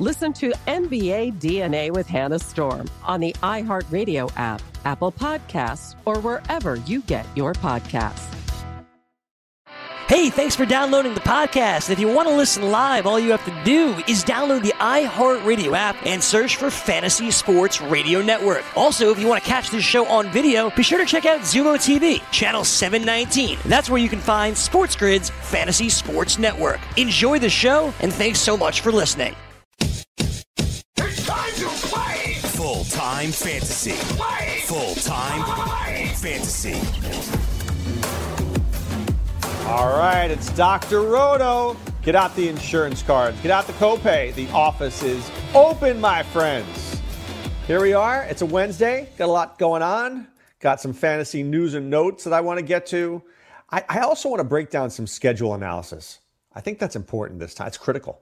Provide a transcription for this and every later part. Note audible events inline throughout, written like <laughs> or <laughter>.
Listen to NBA DNA with Hannah Storm on the iHeartRadio app, Apple Podcasts, or wherever you get your podcasts. Hey, thanks for downloading the podcast. If you want to listen live, all you have to do is download the iHeartRadio app and search for Fantasy Sports Radio Network. Also, if you want to catch this show on video, be sure to check out Xumo TV, channel 719. That's where you can find Sports Grid's Fantasy Sports Network. Enjoy the show, and thanks so much for listening. Time fantasy. Full time fantasy. All right, it's Dr. Roto. Get out the insurance cards, get out the copay. The office is open, my friends. Here we are. It's a Wednesday. Got a lot going on. Got some fantasy news and notes that I want to get to. I, I also want to break down some schedule analysis. I think that's important this time. It's critical,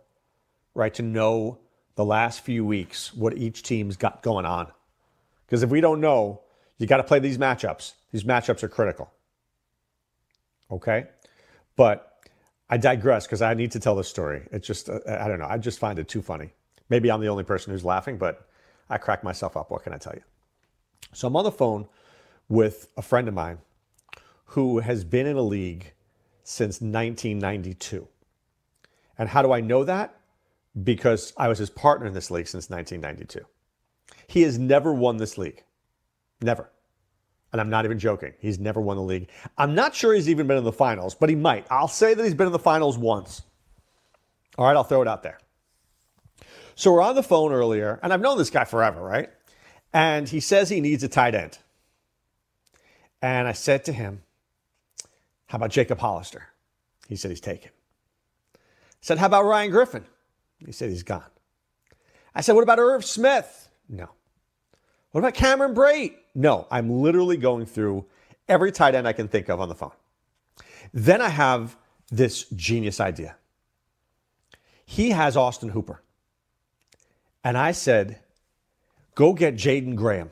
right? To know the last few weeks what each team's got going on. Because if we don't know, you got to play these matchups. These matchups are critical. Okay? But I digress because I need to tell this story. It's just, uh, I don't know. I just find it too funny. Maybe I'm the only person who's laughing, but I crack myself up. What can I tell you? So I'm on the phone with a friend of mine who has been in a league since 1992. And how do I know that? Because I was his partner in this league since 1992. He has never won this league. Never. And I'm not even joking. He's never won the league. I'm not sure he's even been in the finals, but he might. I'll say that he's been in the finals once. All right, I'll throw it out there. So we're on the phone earlier, and I've known this guy forever, right? And he says he needs a tight end. And I said to him, How about Jacob Hollister? He said he's taken. I said, How about Ryan Griffin? He said he's gone. I said, What about Irv Smith? No. What about Cameron Brate? No, I'm literally going through every tight end I can think of on the phone. Then I have this genius idea. He has Austin Hooper. And I said, go get Jaeden Graham.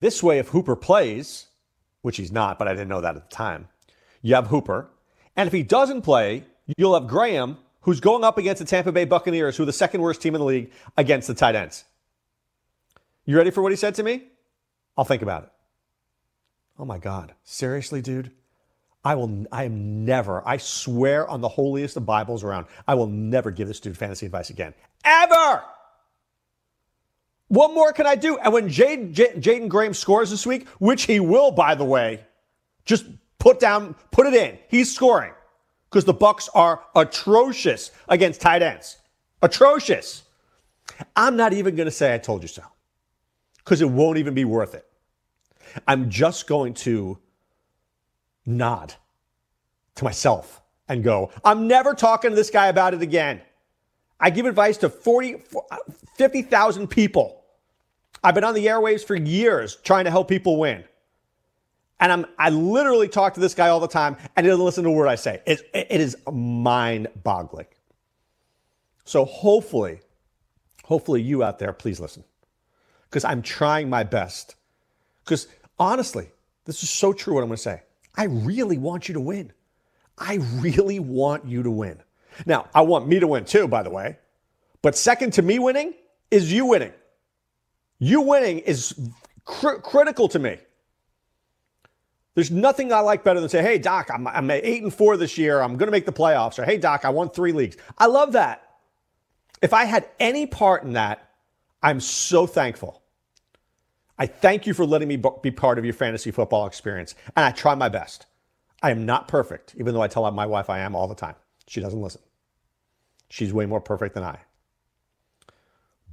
This way, if Hooper plays, which he's not, but I didn't know that at the time, you have Hooper. And if he doesn't play, you'll have Graham, who's going up against the Tampa Bay Buccaneers, who are the second worst team in the league, against the tight ends. You ready for what he said to me? I'll think about it. Oh my God. Seriously, dude? I will I am never, I swear on the holiest of Bibles around, I will never give this dude fantasy advice again. Ever! What more can I do? And when Jaeden Graham scores this week, which he will, by the way, just put down, put it in. He's scoring. Because the Bucks are atrocious against tight ends. Atrocious. I'm not even going to say I told you so because it won't even be worth it. I'm just going to nod to myself and go, I'm never talking to this guy about it again. I give advice to 40, 50,000 people. I've been on the airwaves for years trying to help people win. And I'm, I literally talk to this guy all the time and he doesn't listen to a word I say. It, it is mind boggling. So hopefully, hopefully you out there, please listen. Because I'm trying my best. Because honestly, this is so true what I'm going to say. I really want you to win. I really want you to win. Now, I want me to win too, by the way. But second to me winning is you winning. You winning is cr- critical to me. There's nothing I like better than say, hey, Doc, I'm, I'm eight and four this year. I'm going to make the playoffs. Or, hey, Doc, I won three leagues. I love that. If I had any part in that, I'm so thankful. I thank you for letting me be part of your fantasy football experience. And I try my best. I am not perfect, even though I tell my wife I am all the time. She doesn't listen. She's way more perfect than I.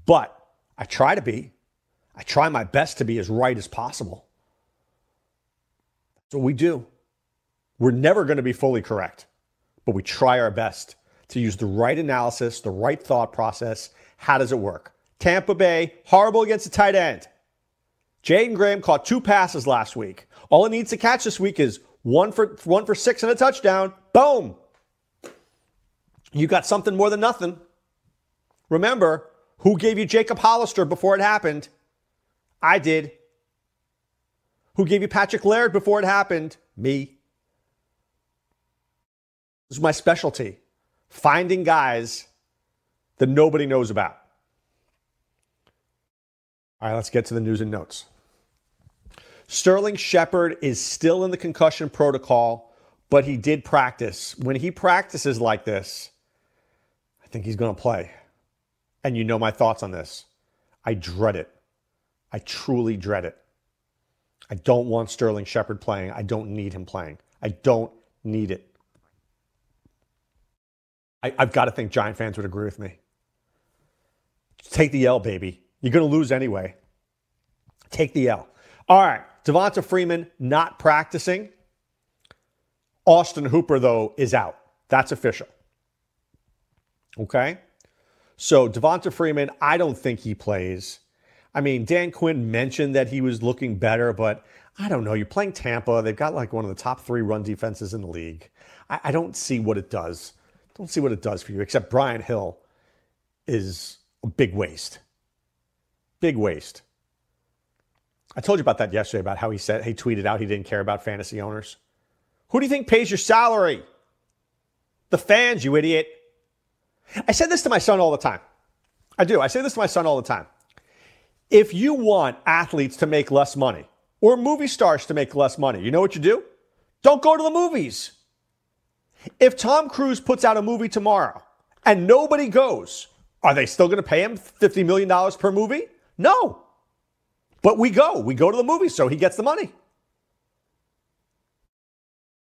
But I try to be. I try my best to be as right as possible. That's what we do. We're never going to be fully correct, but we try our best to use the right analysis, the right thought process. How does it work? Tampa Bay, horrible against the tight end. Jaeden Graham caught two passes last week. All he needs to catch this week is one for one for six and a touchdown. Boom. You got something more than nothing. Remember, who gave you Jacob Hollister before it happened? I did. Who gave you Patrick Laird before it happened? Me. This is my specialty finding guys that nobody knows about. All right, let's get to the news and notes. Sterling Shepard is still in the concussion protocol, but he did practice. When he practices like this, I think he's going to play. And you know my thoughts on this. I dread it. I truly dread it. I don't want Sterling Shepard playing. I don't need him playing. I don't need it. I, have got to think Giant fans would agree with me. Take the L, baby. You're going to lose anyway. Take the L. All right. Devonta Freeman not practicing. Austin Hooper, though, is out. That's official. Okay? So Devonta Freeman, I don't think he plays. I mean, Dan Quinn mentioned that he was looking better, but I don't know. You're playing Tampa. They've got like one of the top three run defenses in the league. I, I don't see what it does. Don't see what it does for you, except Brian Hill is a big waste. Big waste. I told you about that yesterday about how he said he tweeted out he didn't care about fantasy owners. Who do you think pays your salary? The fans, you idiot. I said this to my son all the time. I do. I say this to my son all the time. If you want athletes to make less money or movie stars to make less money, you know what you do? Don't go to the movies. If Tom Cruise puts out a movie tomorrow and nobody goes, are they still going to pay him $50 million per movie? No. But we go. We go to the movies so he gets the money.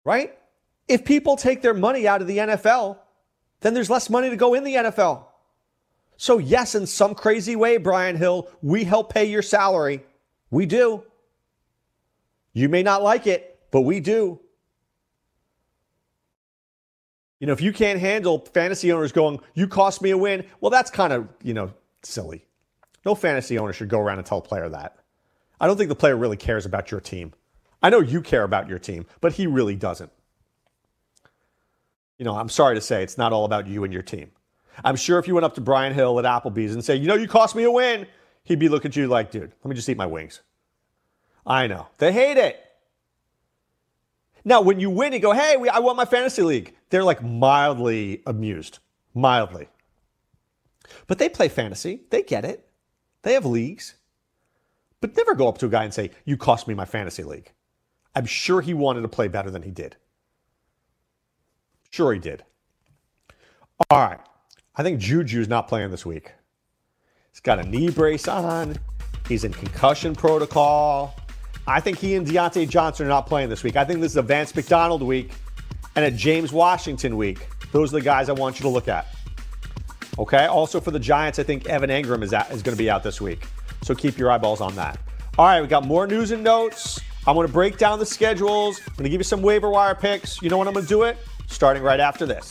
Right? If people take their money out of the NFL, then there's less money to go in the NFL. So, yes, in some crazy way, Brian Hill, we help pay your salary. We do. You may not like it, but we do. You know, if you can't handle fantasy owners going, you cost me a win, well, that's kind of, you know, silly. No fantasy owner should go around and tell a player that. I don't think the player really cares about your team. I know you care about your team, but he really doesn't. You know, I'm sorry to say it's not all about you and your team. I'm sure if you went up to Brian Hill at Applebee's and say, you know, you cost me a win, he'd be looking at you like, dude, let me just eat my wings. I know. They hate it. Now, when you win, you go, hey, we, I won my fantasy league. They're like mildly amused, mildly. But they play fantasy. They get it. They have leagues. But never go up to a guy and say, you cost me my fantasy league. I'm sure he wanted to play better than he did. Sure, he did. All right. I think Juju's not playing this week. He's got a knee brace on. He's in concussion protocol. I think he and Diontae Johnson are not playing this week. I think this is a Vance McDonald week and a James Washington week. Those are the guys I want you to look at. Okay. Also for the Giants, I think Evan Engram is, is going to be out this week. So keep your eyeballs on that. All right, we got more news and notes. I'm going to break down the schedules. I'm going to give you some waiver wire picks. You know when I'm going to do it? Starting right after this.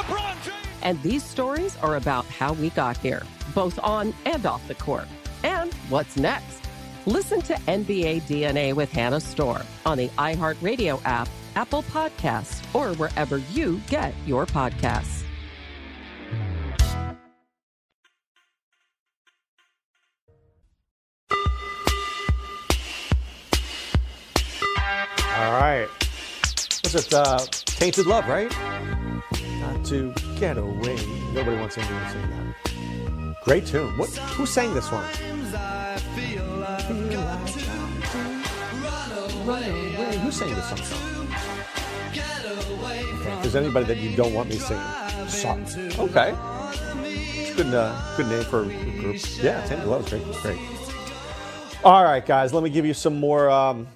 And these stories are about how we got here, both on and off the court. And what's next? Listen to NBA DNA with Hannah Storm on the iHeartRadio app, Apple Podcasts, or wherever you get your podcasts. All right. Was it uh, Tainted Love, right? Not to get away. Nobody wants anyone to sing that. Great tune. What, who sang this one? Run away. Who sang this song? Okay. If there's anybody that you don't want me singing, song. Okay. Good, uh, good name for a group. Yeah, Tainted Love is great. Great. All right, guys. Let me give you some more. Um,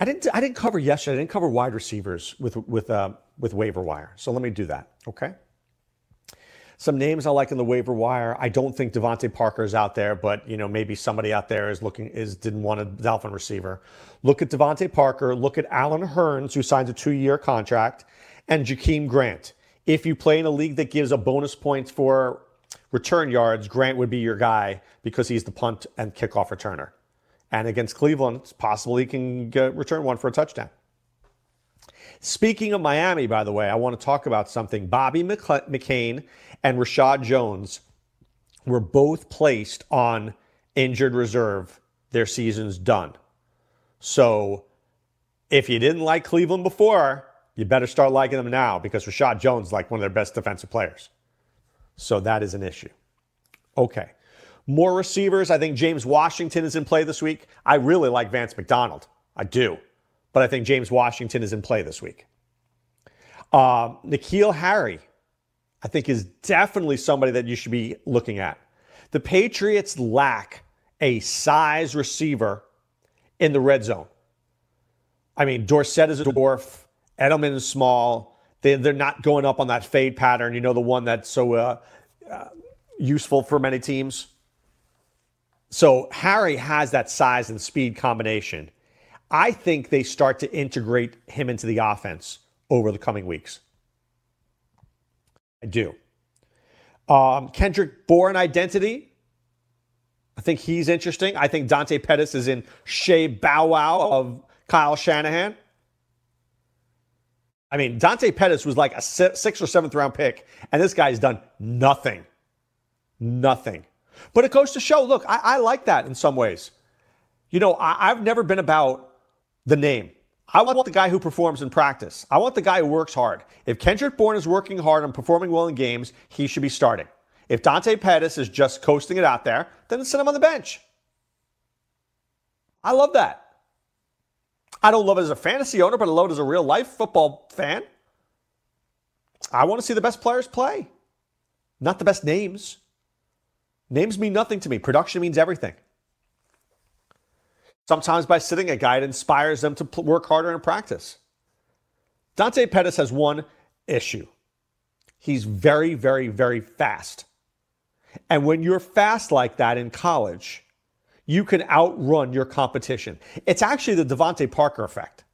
I didn't. I didn't cover yesterday. I didn't cover wide receivers with with uh, with waiver wire. So let me do that. Okay. Some names I like in the waiver wire. I don't think DeVante Parker is out there, but you know maybe somebody out there is looking is didn't want a Dolphin receiver. Look at DeVante Parker. Look at Allen Hurns, who signs a two-year contract, and Jakeem Grant. If you play in a league that gives a bonus points for return yards, Grant would be your guy because he's the punt and kickoff returner. And against Cleveland, it's possible he can get, return one for a touchdown. Speaking of Miami, by the way, I want to talk about something. Bobby McCain and Reshad Jones were both placed on injured reserve. Their season's done. So if you didn't like Cleveland before, you better start liking them now because Reshad Jones is like one of their best defensive players. So that is an issue. Okay. More receivers. I think James Washington is in play this week. I really like Vance McDonald. I do. But I think James Washington is in play this week. Uh, Nikhil Harry, I think, is definitely somebody that you should be looking at. The Patriots lack a size receiver in the red zone. I mean, Dorsett is a dwarf, Edelman is small. They, they're not going up on that fade pattern, you know, the one that's so uh, uh, useful for many teams. So Harry has that size and speed combination. I think they start to integrate him into the offense over the coming weeks. I do. Um, Kendrick Bourne identity. I think he's interesting. I think Dante Pettis is in Shea Bow Wow of Kyle Shanahan. I mean, Dante Pettis was like a sixth or seventh round pick, and this guy's done nothing. Nothing. But it goes to show look, I, I like that in some ways. You know, I, I've never been about the name. I want the guy who performs in practice. I want the guy who works hard. If Kendrick Bourne is working hard and performing well in games, he should be starting. If Dante Pettis is just coasting it out there, then sit him on the bench. I love that. I don't love it as a fantasy owner, but I love it as a real life football fan. I want to see the best players play, not the best names. Names mean nothing to me. Production means everything. Sometimes by sitting a guy, inspires them to work harder in practice. Dante Pettis has one issue. He's very, very, very fast. And when you're fast like that in college, you can outrun your competition. It's actually the DeVante Parker effect.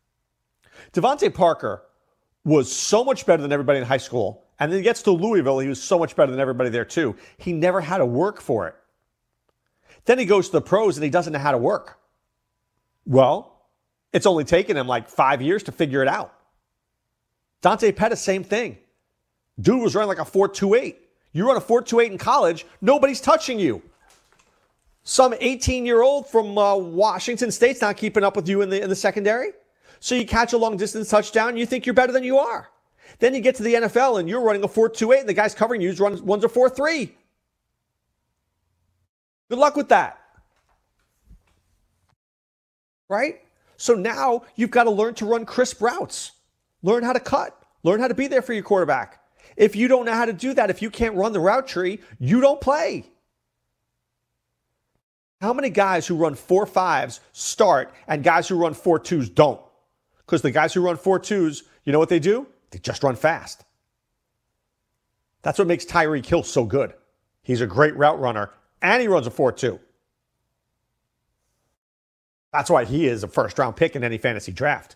DeVante Parker was so much better than everybody in high school. And then he gets to Louisville, he was so much better than everybody there too. He never had to work for it. Then he goes to the pros and he doesn't know how to work. Well, it's only taken him like five years to figure it out. Dante Pettis, same thing. Dude was running like a 4.28. You run a 4.28 in college, nobody's touching you. Some 18 year old from uh, Washington State's not keeping up with you in the, in the secondary. So you catch a long distance touchdown, you think you're better than you are. Then you get to the NFL and you're running a 4.28, and the guy's covering you runs, runs a 4.3. Good luck with that right? So now you've got to learn to run crisp routes, learn how to cut, learn how to be there for your quarterback. If you don't know how to do that, if you can't run the route tree, you don't play. How many guys who run four fives start and guys who run four twos don't? Because the guys who run four twos, you know what they do? They just run fast. That's what makes Tyreek Hill so good. He's a great route runner and he runs a 4 2. That's why he is a first round pick in any fantasy draft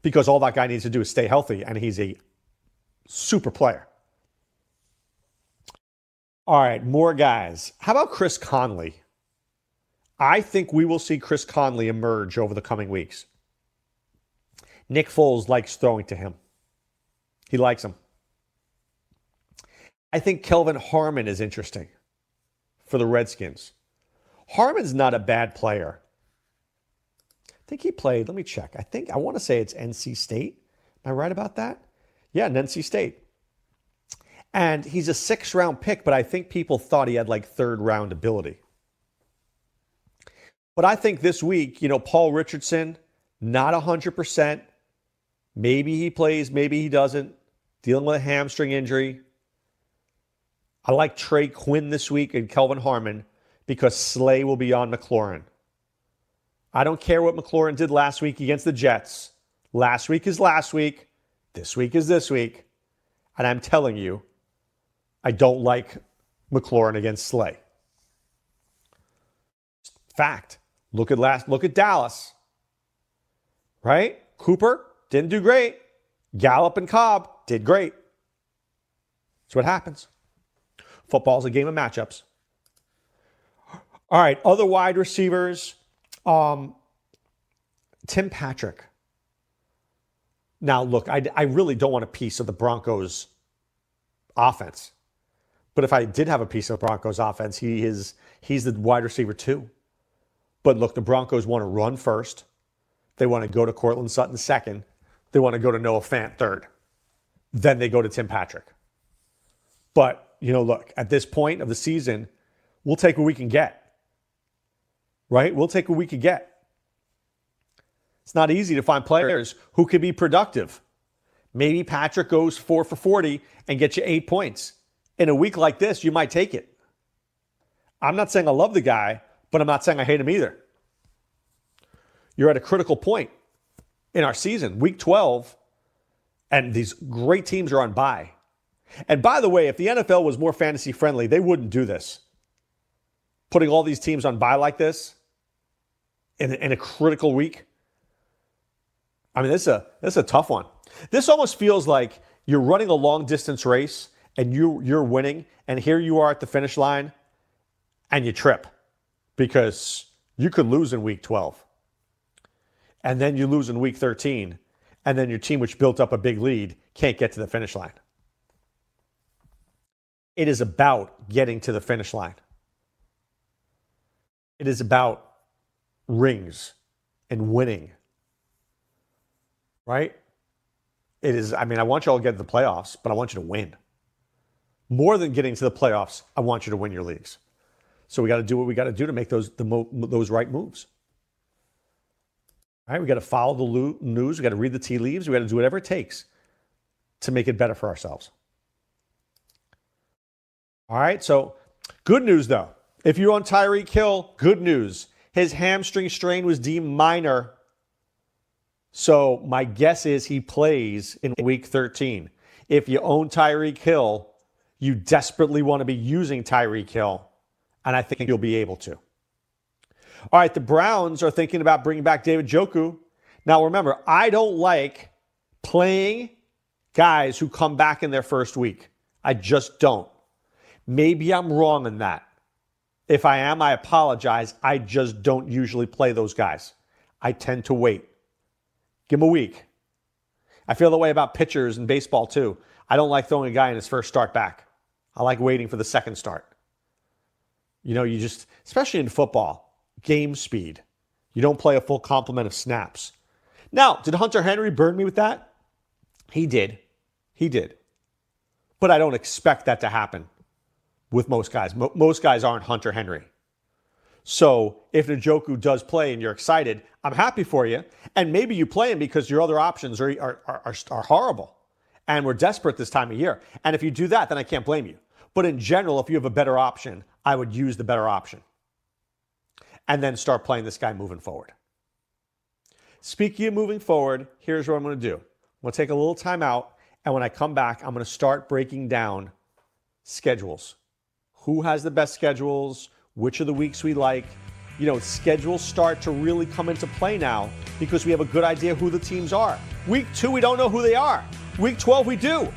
because all that guy needs to do is stay healthy, and he's a super player. All right, more guys. How about Chris Conley? I think we will see Chris Conley emerge over the coming weeks. Nick Foles likes throwing to him. He likes him. I think Kelvin Harmon is interesting for the Redskins. Harmon's not a bad player think he played, let me check. I think, I want to say it's NC State. Am I right about that? Yeah, NC State. And he's a six round pick, but I think people thought he had like third round ability. But I think this week, you know, Paul Richardson, not 100%. Maybe he plays, maybe he doesn't. Dealing with a hamstring injury. I like Trey Quinn this week and Kelvin Harmon because Slay will be on McLaurin. I don't care what McLaurin did last week against the Jets. Last week is last week. This week is this week. And I'm telling you, I don't like McLaurin against Slay. Fact. Look at last look at Dallas. Right? Cooper didn't do great. Gallup and Cobb did great. That's what happens. Football's a game of matchups. All right, other wide receivers. Um, Tim Patrick. Now, look, I, I really don't want a piece of the Broncos offense. But if I did have a piece of the Broncos offense, he is he's the wide receiver too. But look, the Broncos want to run first. They want to go to Courtland Sutton second. They want to go to Noah Fant third. Then they go to Tim Patrick. But, you know, look, at this point of the season, we'll take what we can get right? We'll take what we could get. It's not easy to find players who could be productive. Maybe Patrick goes four for 40 and gets you eight points. In a week like this, you might take it. I'm not saying I love the guy, but I'm not saying I hate him either. You're at a critical point in our season, week 12, and these great teams are on bye. And by the way, if the NFL was more fantasy friendly, they wouldn't do this. Putting all these teams on bye like this in, in a critical week. I mean, this is a this is a tough one. This almost feels like you're running a long distance race and you you're winning, and here you are at the finish line, and you trip because you could lose in week 12, and then you lose in week 13, and then your team, which built up a big lead, can't get to the finish line. It is about getting to the finish line. It is about rings and winning. Right? It is, I mean, I want you all to get to the playoffs, but I want you to win. More than getting to the playoffs, I want you to win your leagues. So we got to do what we got to do to make those the mo- those right moves. All right, we got to follow the lo- news. We got to read the tea leaves. We got to do whatever it takes to make it better for ourselves. All right, so good news though. If you're on Tyreek Hill, good news. His hamstring strain was deemed minor. So my guess is he plays in week 13. If you own Tyreek Hill, you desperately want to be using Tyreek Hill, and I think you'll be able to. All right, the Browns are thinking about bringing back David Njoku. Now remember, I don't like playing guys who come back in their first week. I just don't. Maybe I'm wrong in that. If I am, I apologize. I just don't usually play those guys. I tend to wait. Give them a week. I feel the way about pitchers in baseball too. I don't like throwing a guy in his first start back. I like waiting for the second start. You know, you just, especially in football, game speed. You don't play a full complement of snaps. Now, did Hunter Henry burn me with that? He did. He did. But I don't expect that to happen with most guys. Mo- most guys aren't Hunter Henry. So if Njoku does play and you're excited, I'm happy for you. And maybe you play him because your other options are, are, are, are horrible. And we're desperate this time of year. And if you do that, then I can't blame you. But in general, if you have a better option, I would use the better option. And then start playing this guy moving forward. Speaking of moving forward, here's what I'm going to do. I'm going to take a little time out. And when I come back, I'm going to start breaking down schedules. Who has the best schedules? Which are the weeks we like? You know, schedules start to really come into play now because we have a good idea who the teams are. Week two, we don't know who they are. Week 12, we do.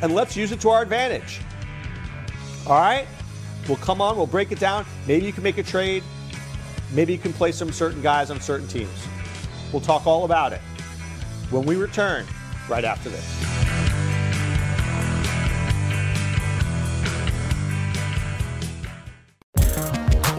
And let's use it to our advantage. All right? We'll come on, we'll break it down. Maybe you can make a trade. Maybe you can play some certain guys on certain teams. We'll talk all about it when we return right after this.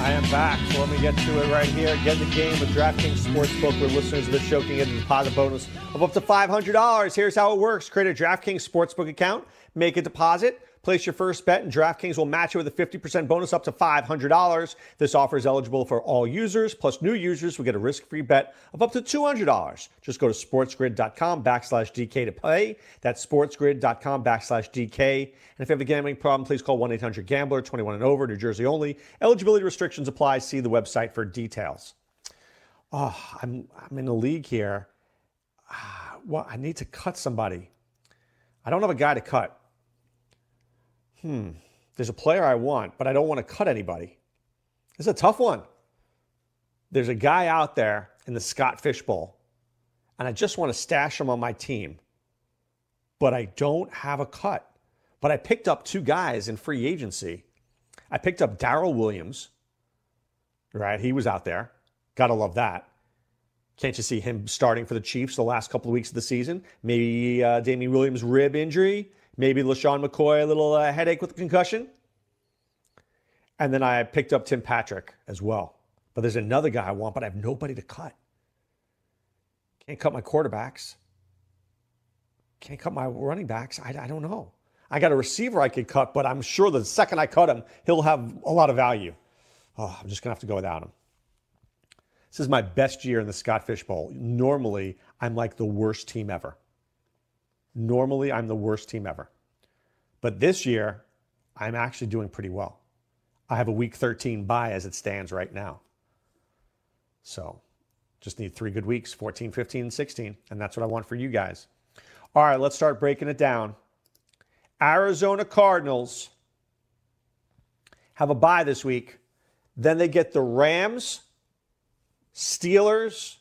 I am back. So let me get to it right here. Get the game with DraftKings Sportsbook, where listeners of the show can get a deposit bonus of up to $500. Here's how it works create a DraftKings Sportsbook account, make a deposit. Place your first bet, and DraftKings will match it with a 50% bonus up to $500. This offer is eligible for all users, plus new users will get a risk-free bet of up to $200. Just go to sportsgrid.com backslash DK to play. That's sportsgrid.com backslash DK. And if you have a gambling problem, please call 1-800-GAMBLER, 21 and over, New Jersey only. Eligibility restrictions apply. See the website for details. Oh, I'm, I'm in a league here. Ah, well, I need to cut somebody. I don't have a guy to cut hmm, there's a player I want, but I don't want to cut anybody. It's a tough one. There's a guy out there in the Scott Fish Bowl, and I just want to stash him on my team, but I don't have a cut. But I picked up two guys in free agency. I picked up Darrel Williams, right? He was out there. Gotta love that. Can't you see him starting for the Chiefs the last couple of weeks of the season? Maybe uh, Damien Williams' rib injury Maybe LeSean McCoy, a little uh, headache with concussion. And then I picked up Tim Patrick as well. But there's another guy I want, but I have nobody to cut. Can't cut my quarterbacks. Can't cut my running backs. I, I don't know. I got a receiver I could cut, but I'm sure the second I cut him, he'll have a lot of value. Oh, I'm just going to have to go without him. This is my best year in the Scott Fish Bowl. Normally, I'm like the worst team ever. Normally, I'm the worst team ever. But this year, I'm actually doing pretty well. I have a week 13 bye as it stands right now. So just need three good weeks 14, 15, and 16. And that's what I want for you guys. All right, let's start breaking it down. Arizona Cardinals have a bye this week. Then they get the Rams, Steelers,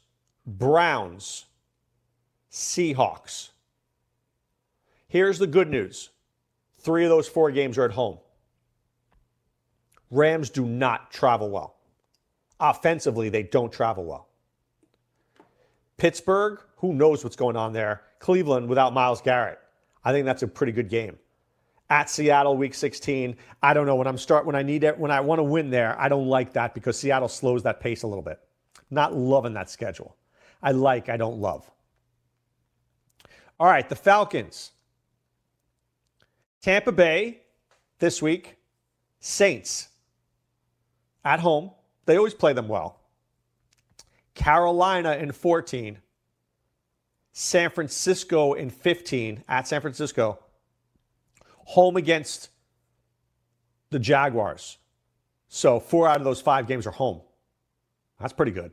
Browns, Seahawks. Here's the good news three of those four games are at home. Rams do not travel well. Offensively, they don't travel well. Pittsburgh, who knows what's going on there? Cleveland without Myles Garrett. I think that's a pretty good game. At Seattle, week 16. I don't know when I'm start when I need it when I want to win there. I don't like that because Seattle slows that pace a little bit. Not loving that schedule. I like, I don't love. All right, the Falcons. Tampa Bay this week, Saints at home. They always play them well. Carolina in 14. San Francisco in 15 at San Francisco. Home against the Jaguars. So four out of those five games are home. That's pretty good.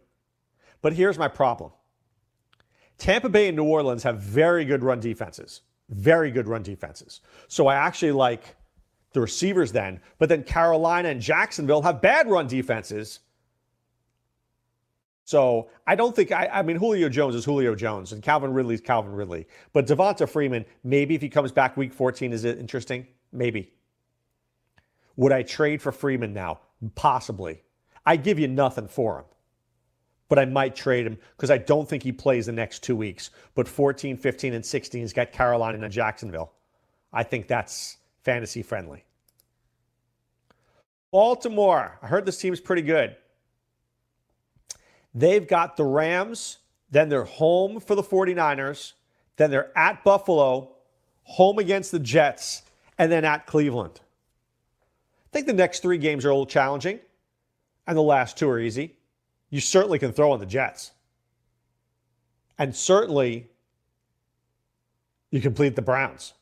But here's my problem Tampa Bay and New Orleans have very good run defenses. Very good run defenses. So I actually like the receivers then. But then Carolina and Jacksonville have bad run defenses. So I don't think I, I mean Julio Jones is Julio Jones and Calvin Ridley is Calvin Ridley. But Devonta Freeman, maybe if he comes back week 14, is it interesting? Maybe. Would I trade for Freeman now? Possibly. I give you nothing for him. But I might trade him because I don't think he plays the next two weeks. But 14, 15, and 16, he's got Carolina and Jacksonville. I think that's fantasy friendly. Baltimore. I heard this team's pretty good. They've got the Rams, then they're home for the 49ers, then they're at Buffalo, home against the Jets, and then at Cleveland. I think the next three games are a little challenging, and the last two are easy. You certainly can throw on the Jets. And certainly you complete the Browns.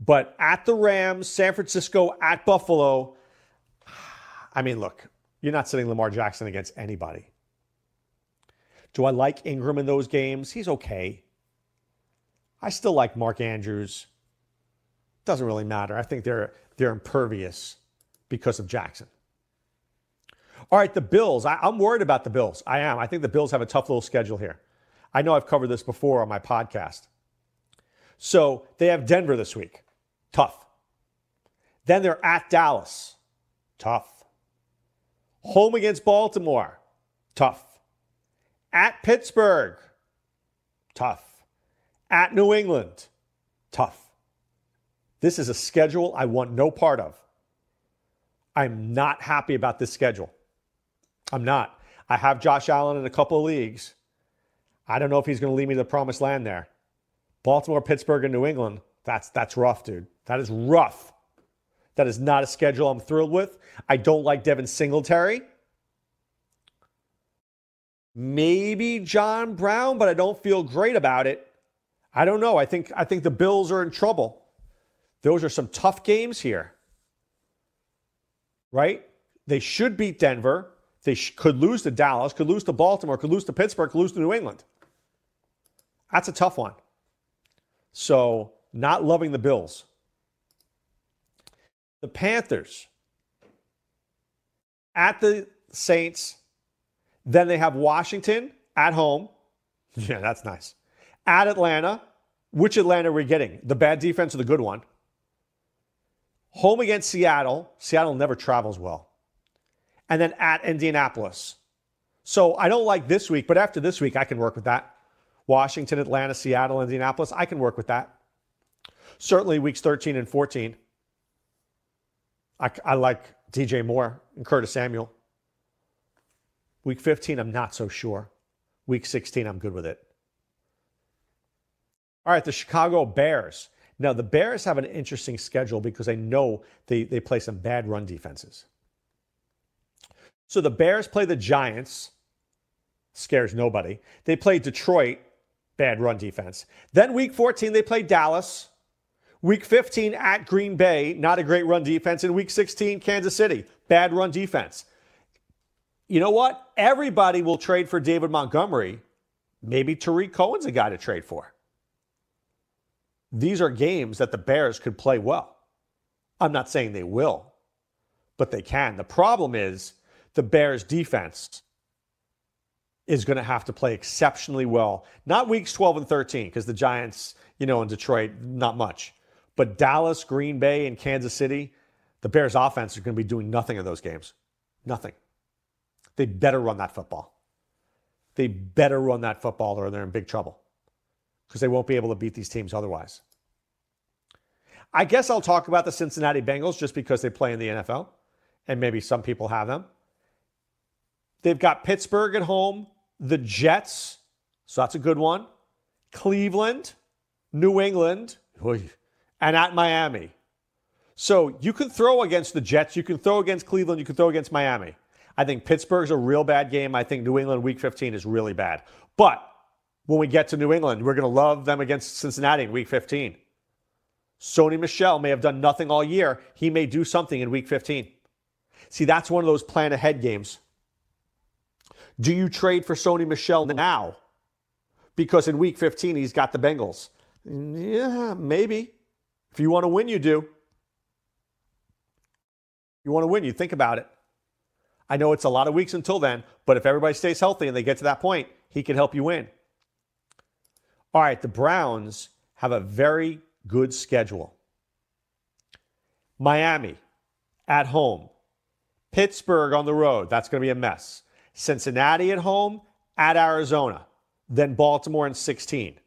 But at the Rams, San Francisco, at Buffalo, I mean, look, you're not sitting Lamar Jackson against anybody. Do I like Ingram in those games? He's okay. I still like Mark Andrews. Doesn't really matter. I think they're they're impervious because of Jackson. All right, the Bills. I, I'm worried about the Bills. I am. I think the Bills have a tough little schedule here. I know I've covered this before on my podcast. So they have Denver this week. Tough. Then they're at Dallas. Tough. Home against Baltimore. Tough. At Pittsburgh, tough. At New England, tough. This is a schedule I want no part of. I'm not happy about this schedule. I'm not. I have Josh Allen in a couple of leagues. I don't know if he's going to lead me to the promised land there. Baltimore, Pittsburgh, and New England, that's that's rough, dude. That is rough. That is not a schedule I'm thrilled with. I don't like Devin Singletary. Maybe John Brown, but I don't feel great about it. I don't know. I think I think the Bills are in trouble. Those are some tough games here. Right? They should beat Denver. They sh- could lose to Dallas, could lose to Baltimore, could lose to Pittsburgh, could lose to New England. That's a tough one. So, not loving the Bills. The Panthers at the Saints then they have Washington at home. <laughs> Yeah, that's nice. At Atlanta. Which Atlanta are we getting? The bad defense or the good one? Home against Seattle. Seattle never travels well. And then at Indianapolis. So I don't like this week, but after this week, I can work with that. Washington, Atlanta, Seattle, Indianapolis, I can work with that. Certainly weeks 13 and 14. I, I like DJ Moore and Curtis Samuel. Week 15, I'm not so sure. Week 16, I'm good with it. All right, the Chicago Bears. Now, the Bears have an interesting schedule because I know they, they play some bad run defenses. So the Bears play the Giants, scares nobody. They play Detroit, bad run defense. Then week 14, they play Dallas. Week 15 at Green Bay, not a great run defense. And week 16, Kansas City, bad run defense you know what? Everybody will trade for David Montgomery. Maybe Tarik Cohen's a guy to trade for. These are games that the Bears could play well. I'm not saying they will, but they can. The problem is the Bears defense is going to have to play exceptionally well. Not weeks 12 and 13 because the Giants, you know, in Detroit, not much. But Dallas, Green Bay, and Kansas City, the Bears offense is going to be doing nothing in those games. Nothing. They better run that football. They better run that football or they're in big trouble because they won't be able to beat these teams otherwise. I guess I'll talk about the Cincinnati Bengals just because they play in the NFL and maybe some people have them. They've got Pittsburgh at home, the Jets, so that's a good one, Cleveland, New England, and at Miami. So you can throw against the Jets, you can throw against Cleveland, you can throw against Miami. I think Pittsburgh's a real bad game. I think New England week 15 is really bad. But when we get to New England, we're going to love them against Cincinnati in week 15. Sony Michel may have done nothing all year. He may do something in week 15. See, that's one of those plan ahead games. Do you trade for Sony Michel now? Because in week 15, he's got the Bengals. Yeah, maybe. If you want to win, you do. You want to win, you think about it. I know it's a lot of weeks until then, but if everybody stays healthy and they get to that point, he can help you win. All right, the Browns have a very good schedule. Miami at home, Pittsburgh on the road. That's going to be a mess. Cincinnati at home, at Arizona, then Baltimore in 16.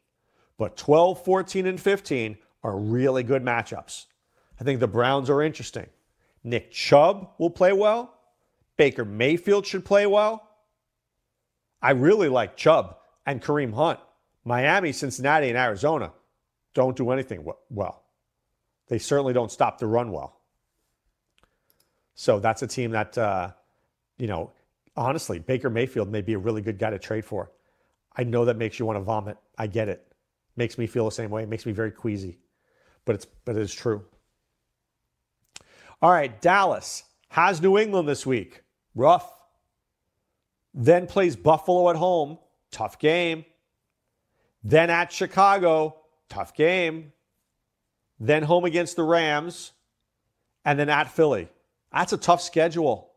But 12, 14, and 15 are really good matchups. I think the Browns are interesting. Nick Chubb will play well. Baker Mayfield should play well. I really like Chubb and Kareem Hunt. Miami, Cincinnati, and Arizona don't do anything well. They certainly don't stop the run well. So that's a team that, uh, you know, honestly, Baker Mayfield may be a really good guy to trade for. I know that makes you want to vomit. I get it. Makes me feel the same way. It makes me very queasy. But it's but it is true. All right, Dallas has New England this week. Rough. Then plays Buffalo at home. Tough game. Then at Chicago. Tough game. Then home against the Rams. And then at Philly. That's a tough schedule.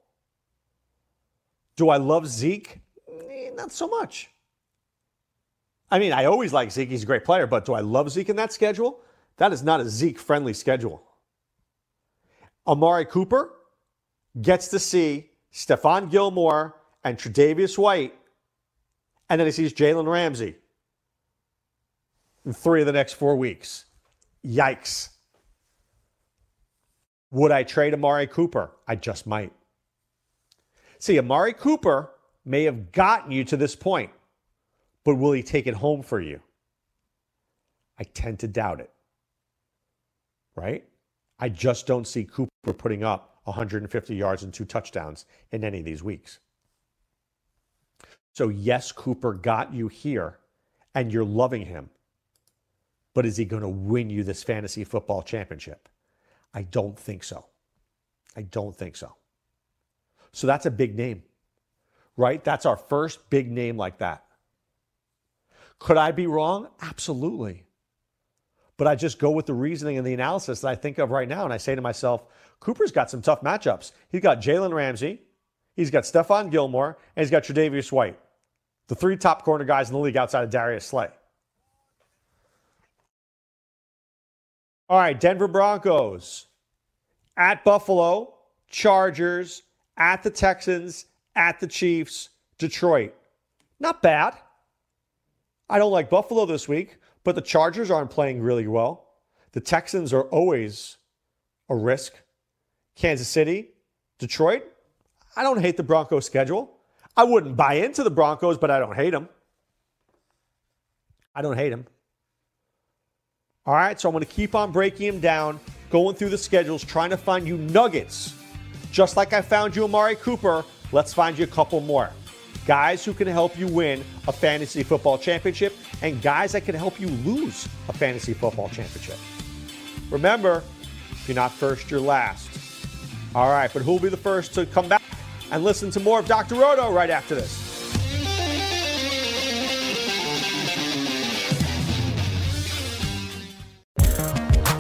Do I love Zeke? Eh, not so much. I mean, I always like Zeke. He's a great player, but do I love Zeke in that schedule? That is not a Zeke friendly schedule. Amari Cooper gets to see Stephon Gilmore and Tre'Davious White, and then he sees Jalen Ramsey in three of the next four weeks. Yikes. Would I trade Amari Cooper? I just might. See, Amari Cooper may have gotten you to this point, but will he take it home for you? I tend to doubt it. Right? I just don't see Cooper putting up 150 yards and two touchdowns in any of these weeks. So, yes, Cooper got you here and you're loving him. But is he going to win you this fantasy football championship? I don't think so. I don't think so. So that's a big name, right? That's our first big name like that. Could I be wrong? Absolutely. But I just go with the reasoning and the analysis that I think of right now. And I say to myself, Cooper's got some tough matchups. He's got Jalen Ramsey, he's got Stephon Gilmore, and he's got Tre'Davious White, the three top corner guys in the league outside of Darius Slay. All right, Denver Broncos at Buffalo, Chargers, at the Texans, at the Chiefs, Detroit. Not bad. I don't like Buffalo this week, but the Chargers aren't playing really well. The Texans are always a risk. Kansas City, Detroit. I don't hate the Broncos schedule. I wouldn't buy into the Broncos, but I don't hate them. I don't hate them. All right, so I'm going to keep on breaking them down, going through the schedules, trying to find you nuggets. Just like I found you Amari Cooper, let's find you a couple more. Guys who can help you win a fantasy football championship and guys that can help you lose a fantasy football championship. Remember, if you're not first, you're last. All right, but who'll be the first to come back and listen to more of Dr. Roto right after this?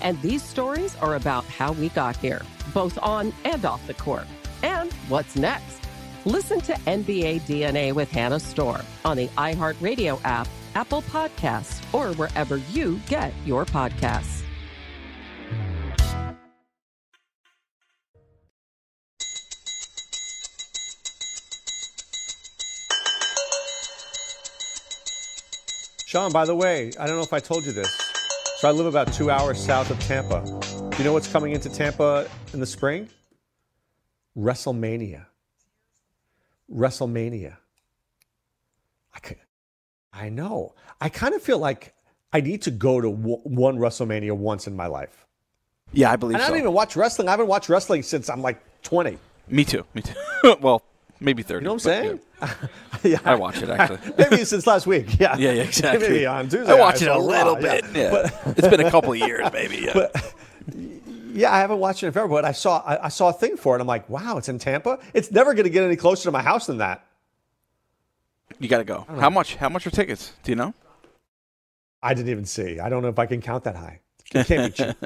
And these stories are about how we got here, both on and off the court. And what's next? Listen to NBA DNA with Hannah Storm on the iHeartRadio app, Apple Podcasts, or wherever you get your podcasts. Sean, by the way, I don't know if I told you this. So I live about two hours south of Tampa. Do you know what's coming into Tampa in the spring? WrestleMania. WrestleMania. I, could, I know. I kind of feel like I need to go to w- one WrestleMania once in my life. Yeah, I believe And I so. don't even watch wrestling. I haven't watched wrestling since I'm like 20. Me too. Me too. <laughs> well, maybe 30. You know what I'm saying? <laughs> yeah. I watch it, actually. <laughs> Maybe since last week. Yeah. Yeah, yeah, exactly. Maybe on Tuesday. I watch I it a little Raw, bit. Yeah. But- it's been a couple of years, maybe. Yeah. But yeah, I haven't watched it in forever, but I saw I, I saw a thing for it. I'm like, wow, it's in Tampa. It's never going to get any closer to my house than that. you got to go. How much? How much are tickets? Do you know? I didn't even see. I don't know if I can count that high. It can't be cheap.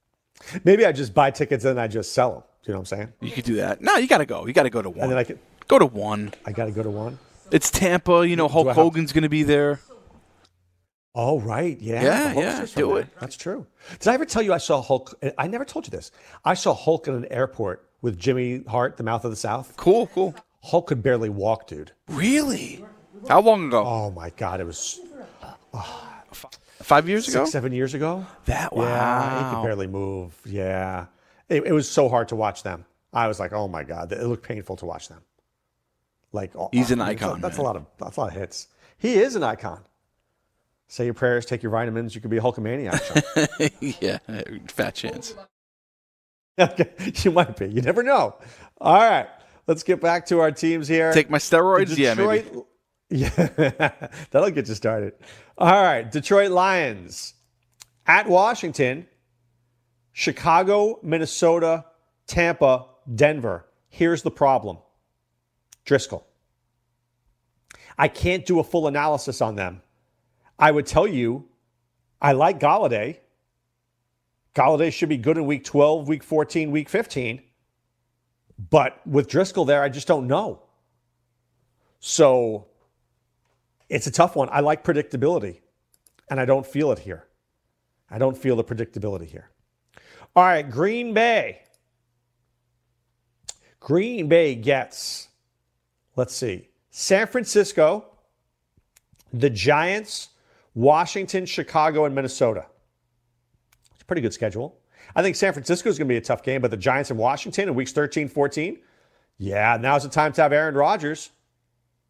<laughs> Maybe I just buy tickets and I just sell them. Do you know what I'm saying? You could do that. No, you got to go. You got to go to one. And then I can. go to one. I got to go to one. It's Tampa. You know, Hulk have- Hogan's going to be there. Oh right, yeah, Yeah, yeah, do it. That's true. Did I ever tell you I saw Hulk? I never told you this. I saw Hulk in an airport with Jimmy Hart, the Mouth of the South. Cool, cool. Hulk could barely walk, dude. Really? How long ago? Oh my god, it was Five years ago? six, seven years ago. That Yeah, he could barely move. Yeah, it, it was so hard to watch them. I was like, oh my god, it looked painful to watch them. Like oh, He's an I mean, that's icon, That's, a lot of that's a lot of hits. He is an icon. Say your prayers, take your vitamins. You could be a Hulkamaniac. <laughs> Yeah, fat chance. <laughs> Okay, you might be. You never know. All right, let's get back to our teams here. Take my steroids? The Yeah, maybe. Yeah, <laughs> that'll get you started. All right, Detroit Lions at Washington, Chicago, Minnesota, Tampa, Denver. Here's the problem Driskel. I can't do a full analysis on them. I would tell you I like Golladay. Golladay should be good in week 12, week 14, week 15. But with Driskel there, I just don't know. So it's a tough one. I like predictability, and I don't feel it here. I don't feel the predictability here. All right, Green Bay. Green Bay gets, let's see, San Francisco, the Giants, Washington, Chicago, and Minnesota. It's a pretty good schedule. I think San Francisco is going to be a tough game, but the Giants and Washington in weeks 13, 14, yeah, now's the time to have Aaron Rodgers.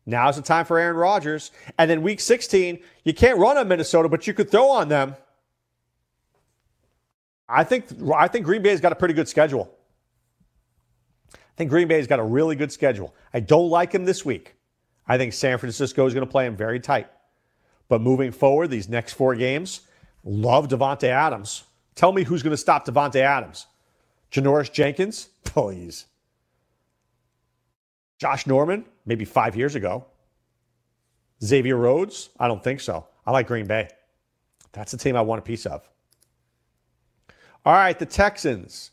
Now's the time for Aaron Rodgers. And then week 16, you can't run on Minnesota, but you could throw on them. I think I think Green Bay's got a pretty good schedule. I think Green Bay's got a really good schedule. I don't like him this week. I think San Francisco is going to play him very tight. But moving forward, these next four games, love Davante Adams. Tell me who's going to stop Davante Adams. Janoris Jenkins? <laughs> Please. Josh Norman? Maybe five years ago. Xavier Rhodes? I don't think so. I like Green Bay. That's the team I want a piece of. All right, the Texans.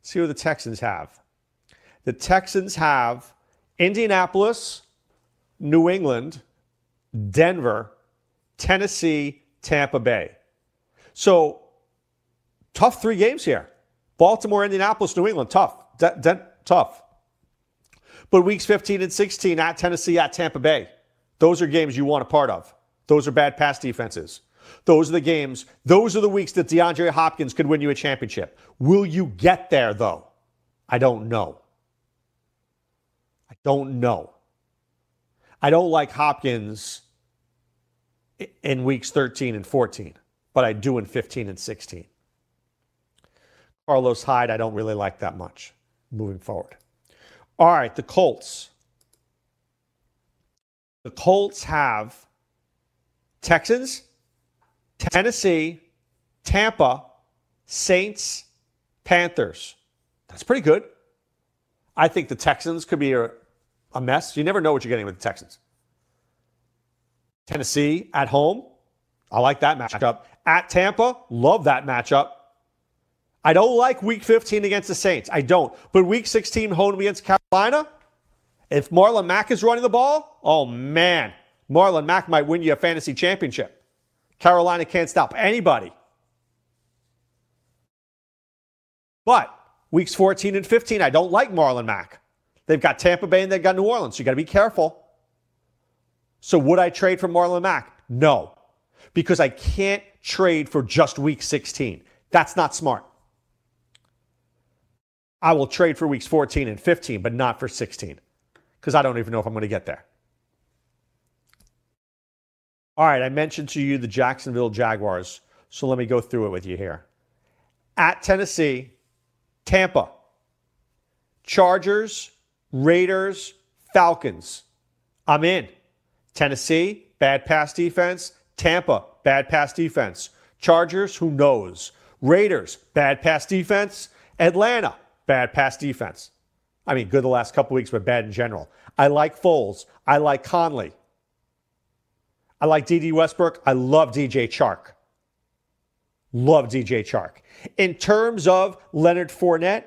Let's see what the Texans have. The Texans have Indianapolis, New England, Denver, Tennessee, Tampa Bay. So, tough three games here. Baltimore, Indianapolis, New England, tough. De- de- tough. But weeks 15 and 16 at Tennessee, at Tampa Bay, those are games you want a part of. Those are bad pass defenses. Those are the games, those are the weeks that DeAndre Hopkins could win you a championship. Will you get there, though? I don't know. I don't know. I don't like Hopkins in weeks 13 and 14, but I do in 15 and 16. Carlos Hyde, I don't really like that much moving forward. All right, the Colts. The Colts have Texans, Tennessee, Tampa, Saints, Panthers. That's pretty good. I think the Texans could be a, a mess. You never know what you're getting with the Texans. Tennessee at home. I like that matchup. At Tampa, love that matchup. I don't like week 15 against the Saints. I don't. But week 16 home against Carolina, if Marlon Mack is running the ball, oh man, Marlon Mack might win you a fantasy championship. Carolina can't stop anybody. But weeks 14 and 15, I don't like Marlon Mack. They've got Tampa Bay and they've got New Orleans. So you got to be careful. So would I trade for Marlon Mack? No, because I can't trade for just week 16. That's not smart. I will trade for weeks 14 and 15, but not for 16 because I don't even know if I'm going to get there. All right, I mentioned to you the Jacksonville Jaguars, so let me go through it with you here. At Tennessee, Tampa, Chargers, Raiders, Falcons. I'm in. Tennessee, bad pass defense. Tampa, bad pass defense. Chargers, who knows? Raiders, bad pass defense. Atlanta, bad pass defense. I mean, good the last couple weeks, but bad in general. I like Foles. I like Conley. I like Dede Westbrook. I love DJ Chark. Love DJ Chark. In terms of Leonard Fournette,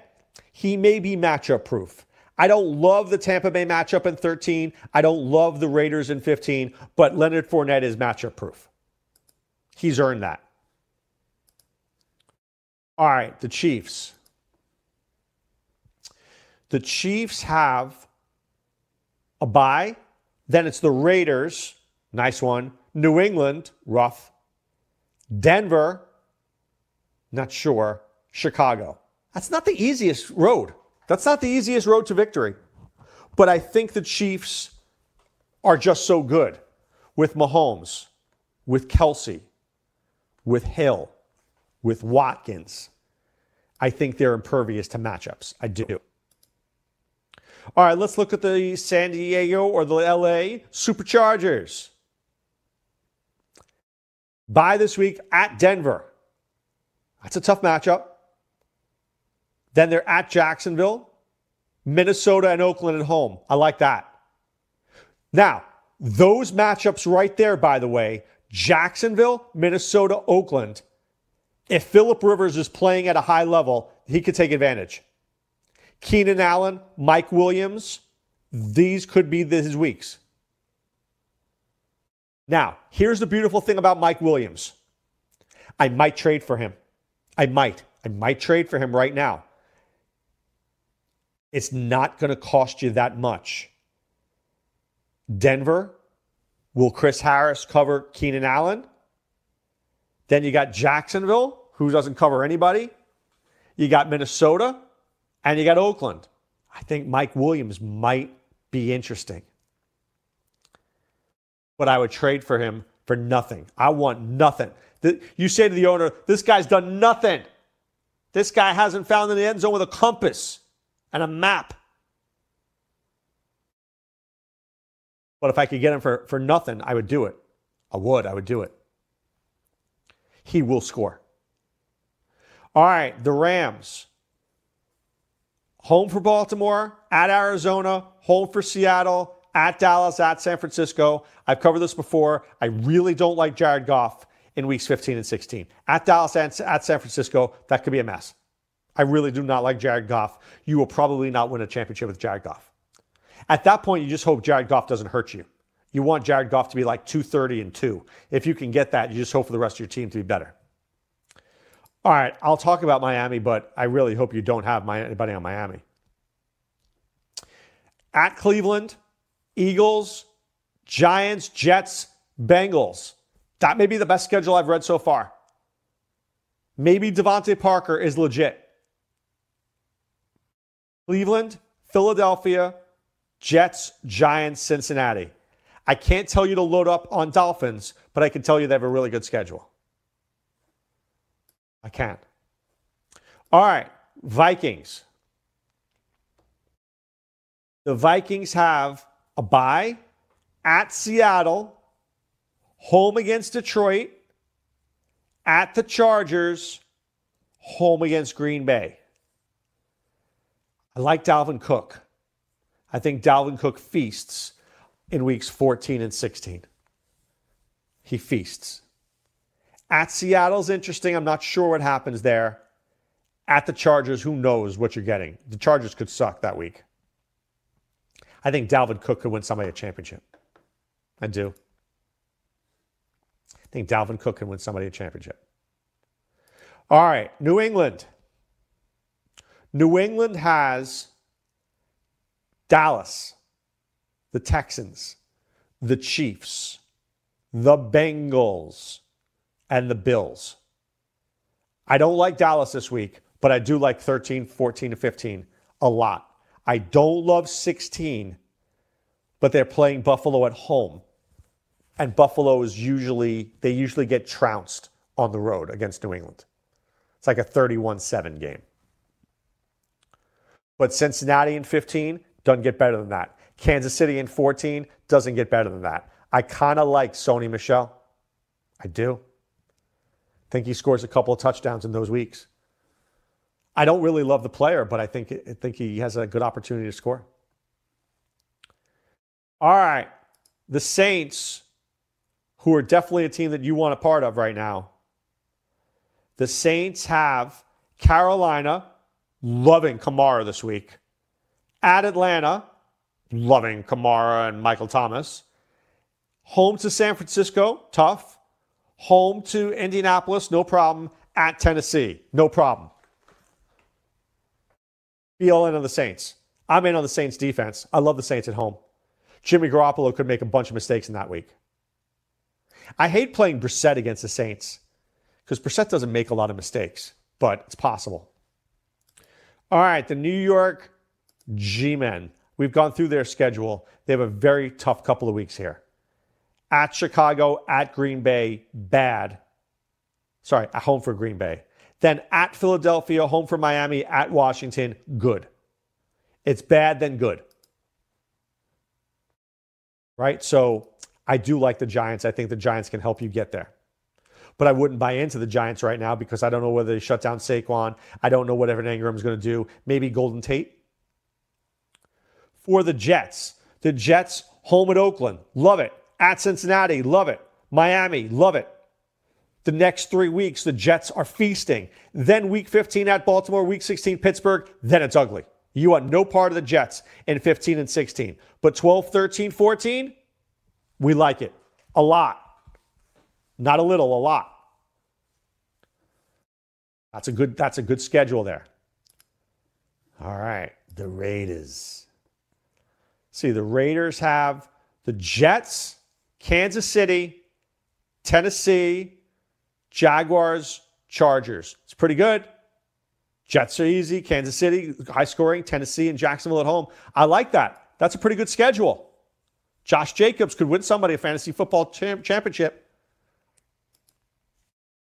he may be matchup proof. I don't love the Tampa Bay matchup in 13. I don't love the Raiders in 15, but Leonard Fournette is matchup proof. He's earned that. All right, the Chiefs. The Chiefs have a bye. Then it's the Raiders. Nice one. New England, rough. Denver, not sure. Chicago. That's not the easiest road. That's not the easiest road to victory. But I think the Chiefs are just so good with Mahomes, with Kelce, with Hill, with Watkins. I think they're impervious to matchups. I do. All right, let's look at the San Diego or the LA Superchargers. Bye this week at Denver. That's a tough matchup. Then they're at Jacksonville, Minnesota, and Oakland at home. I like that. Now, those matchups right there, by the way, Jacksonville, Minnesota, Oakland, if Philip Rivers is playing at a high level, he could take advantage. Keenan Allen, Mike Williams, these could be his weeks. Now, here's the beautiful thing about Mike Williams I might trade for him. I might. I might trade for him right now. It's not going to cost you that much. Denver, will Chris Harris cover Keenan Allen? Then you got Jacksonville, who doesn't cover anybody. You got Minnesota, and you got Oakland. I think Mike Williams might be interesting but I would trade for him for nothing. I want nothing. You say to the owner, this guy's done nothing. This guy hasn't found in the end zone with a compass and a map. But if I could get him for, for nothing, I would do it. I would. I would do it. He will score. All right, the Rams. Home for Baltimore, at Arizona, home for Seattle, at Dallas, at San Francisco. I've covered this before. I really don't like Jared Goff in weeks 15 and 16. At Dallas and at San Francisco, that could be a mess. I really do not like Jared Goff. You will probably not win a championship with Jared Goff. At that point, you just hope Jared Goff doesn't hurt you. You want Jared Goff to be like 230 and 2. If you can get that, you just hope for the rest of your team to be better. All right, I'll talk about Miami, but I really hope you don't have my, anybody on Miami. At Cleveland, Eagles, Giants, Jets, Bengals. That may be the best schedule I've read so far. Maybe DeVante Parker is legit. Cleveland, Philadelphia, Jets, Giants, Cincinnati. I can't tell you to load up on Dolphins, but I can tell you they have a really good schedule. I can't. All right, Vikings. The Vikings have a bye at Seattle, home against Detroit, at the Chargers, home against Green Bay. I like Dalvin Cook. I think Dalvin Cook feasts in weeks 14 and 16. He feasts. At Seattle's interesting. I'm not sure what happens there. At the Chargers, who knows what you're getting? The Chargers could suck that week. I think Dalvin Cook could win somebody a championship. I do. I think Dalvin Cook can win somebody a championship. All right, New England. New England has Dallas, the Texans, the Chiefs, the Bengals, and the Bills. I don't like Dallas this week, but I do like 13, 14, and 15 a lot. I don't love 16, but they're playing Buffalo at home. And Buffalo is usually, they usually get trounced on the road against New England. It's like a 31 7 game. But Cincinnati in 15 doesn't get better than that. Kansas City in 14 doesn't get better than that. I kind of like Sony Michel. I do. Think he scores a couple of touchdowns in those weeks. I don't really love the player, but I think I think he has a good opportunity to score. All right, the Saints, who are definitely a team that you want a part of right now. The Saints have Carolina, loving Kamara this week. At Atlanta, loving Kamara and Michael Thomas. Home to San Francisco, tough. Home to Indianapolis, no problem. At Tennessee, no problem. Be all in on the Saints. I'm in on the Saints defense. I love the Saints at home. Jimmy Garoppolo could make a bunch of mistakes in that week. I hate playing Brissett against the Saints because Brissett doesn't make a lot of mistakes, but it's possible. All right, the New York G Men. We've gone through their schedule. They have a very tough couple of weeks here. At Chicago, at Green Bay, bad. Sorry, at home for Green Bay. Then at Philadelphia, home for Miami, at Washington, good. It's bad, then good. Right? So I do like the Giants. I think the Giants can help you get there. But I wouldn't buy into the Giants right now because I don't know whether they shut down Saquon. I don't know what Evan Engram is going to do. Maybe Golden Tate. For the Jets, the Jets home at Oakland, love it. At Cincinnati, love it. Miami, love it. The next three weeks, the Jets are feasting. Then week 15 at Baltimore, week 16 Pittsburgh, then it's ugly. You want no part of the Jets in 15 and 16. But 12, 13, 14, we like it a lot. Not a little, a lot. That's a good that's a good schedule there. All right, the Raiders. See, the Raiders have the Jets, Kansas City, Tennessee, Jaguars, Chargers. It's pretty good. Jets are easy. Kansas City, high scoring. Tennessee and Jacksonville at home. I like that. That's a pretty good schedule. Josh Jacobs could win somebody a fantasy football championship.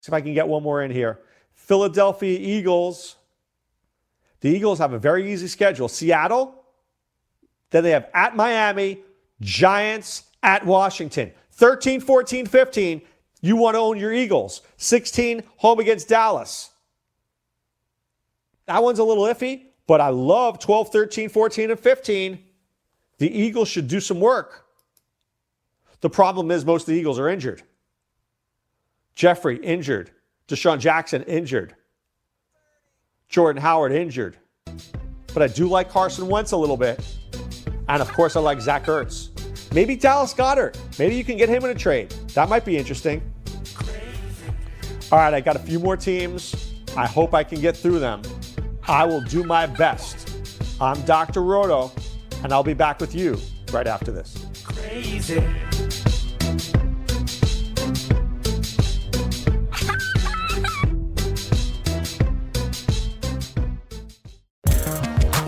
See if I can get one more in here. Philadelphia Eagles. The Eagles have a very easy schedule. Seattle, then they have at Miami, Giants, at Washington. 13, 14, 15, you want to own your Eagles. 16, home against Dallas. That one's a little iffy, but I love 12, 13, 14, and 15. The Eagles should do some work. The problem is most of the Eagles are injured. Jeffery injured. DeSean Jackson injured. Jordan Howard injured. But I do like Carson Wentz a little bit. And of course, I like Zach Ertz. Maybe Dallas Goedert. Maybe you can get him in a trade. That might be interesting. All right, I got a few more teams. I hope I can get through them. I will do my best. I'm Dr. Roto, and I'll be back with you right after this. Crazy.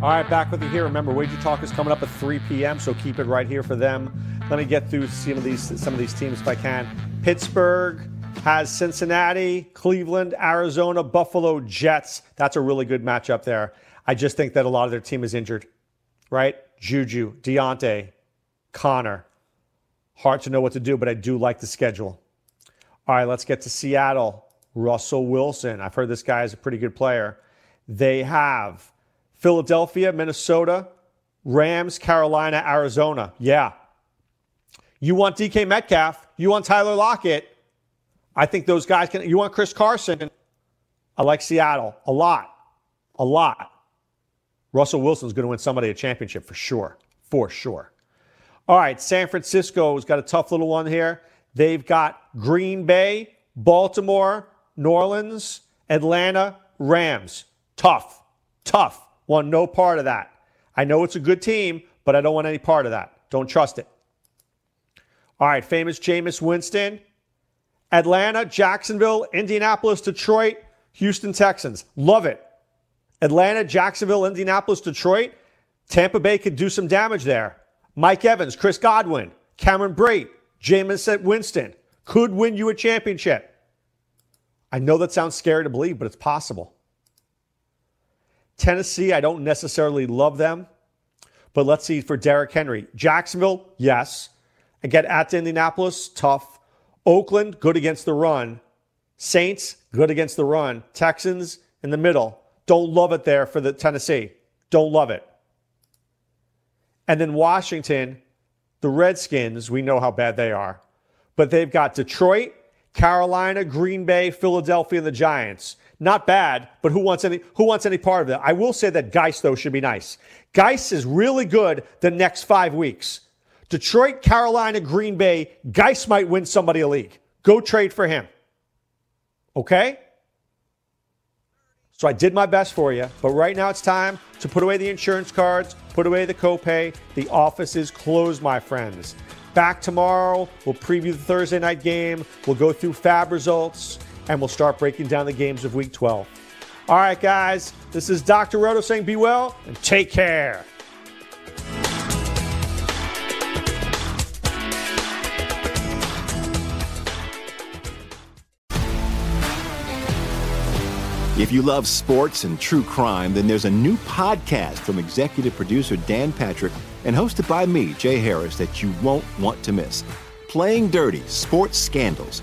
All right, back with you here. Remember, Wager Talk is coming up at 3 p.m., so keep it right here for them. Let me get through some of these some of these teams if I can. Pittsburgh has Cincinnati, Cleveland, Arizona, Buffalo, Jets. That's a really good matchup there. I just think that a lot of their team is injured, right? Juju, Diontae, Conner. Hard to know what to do, but I do like the schedule. All right, let's get to Seattle. Russell Wilson. I've heard this guy is a pretty good player. They have Philadelphia, Minnesota, Rams, Carolina, Arizona. Yeah. You want DK Metcalf, you want Tyler Lockett. I think those guys can. You want Chris Carson? I like Seattle a lot, a lot. Russell Wilson's going to win somebody a championship for sure, for sure. All right, San Francisco's got a tough little one here. They've got Green Bay, Baltimore, New Orleans, Atlanta, Rams. Tough, tough. Want no part of that. I know it's a good team, but I don't want any part of that. Don't trust it. All right, famous Jameis Winston, Atlanta, Jacksonville, Indianapolis, Detroit, Houston Texans. Love it. Atlanta, Jacksonville, Indianapolis, Detroit. Tampa Bay could do some damage there. Mike Evans, Chris Godwin, Cameron Brate, Jameis Winston could win you a championship. I know that sounds scary to believe, but it's possible. Tennessee, I don't necessarily love them, but let's see for Derrick Henry. Jacksonville, yes. Again, at Indianapolis, tough. Oakland, good against the run. Saints, good against the run. Texans, in the middle. Don't love it there for the Tennessee. Don't love it. And then Washington, the Redskins, we know how bad they are. But they've got Detroit, Carolina, Green Bay, Philadelphia, and the Giants. Not bad, but who wants any who wants any part of it? I will say that Guice, though, should be nice. Guice is really good the next five weeks. Detroit, Carolina, Green Bay, Guice might win somebody a league. Go trade for him. Okay? So I did my best for you, but right now it's time to put away the insurance cards, put away the copay. The office is closed, my friends. Back tomorrow, we'll preview the Thursday night game, we'll go through fab results, and we'll start breaking down the games of week 12. All right, guys, this is Dr. Roto saying be well and take care. If you love sports and true crime, then there's a new podcast from executive producer Dan Patrick and hosted by me, Jay Harris, that you won't want to miss. Playing Dirty Sports Scandals.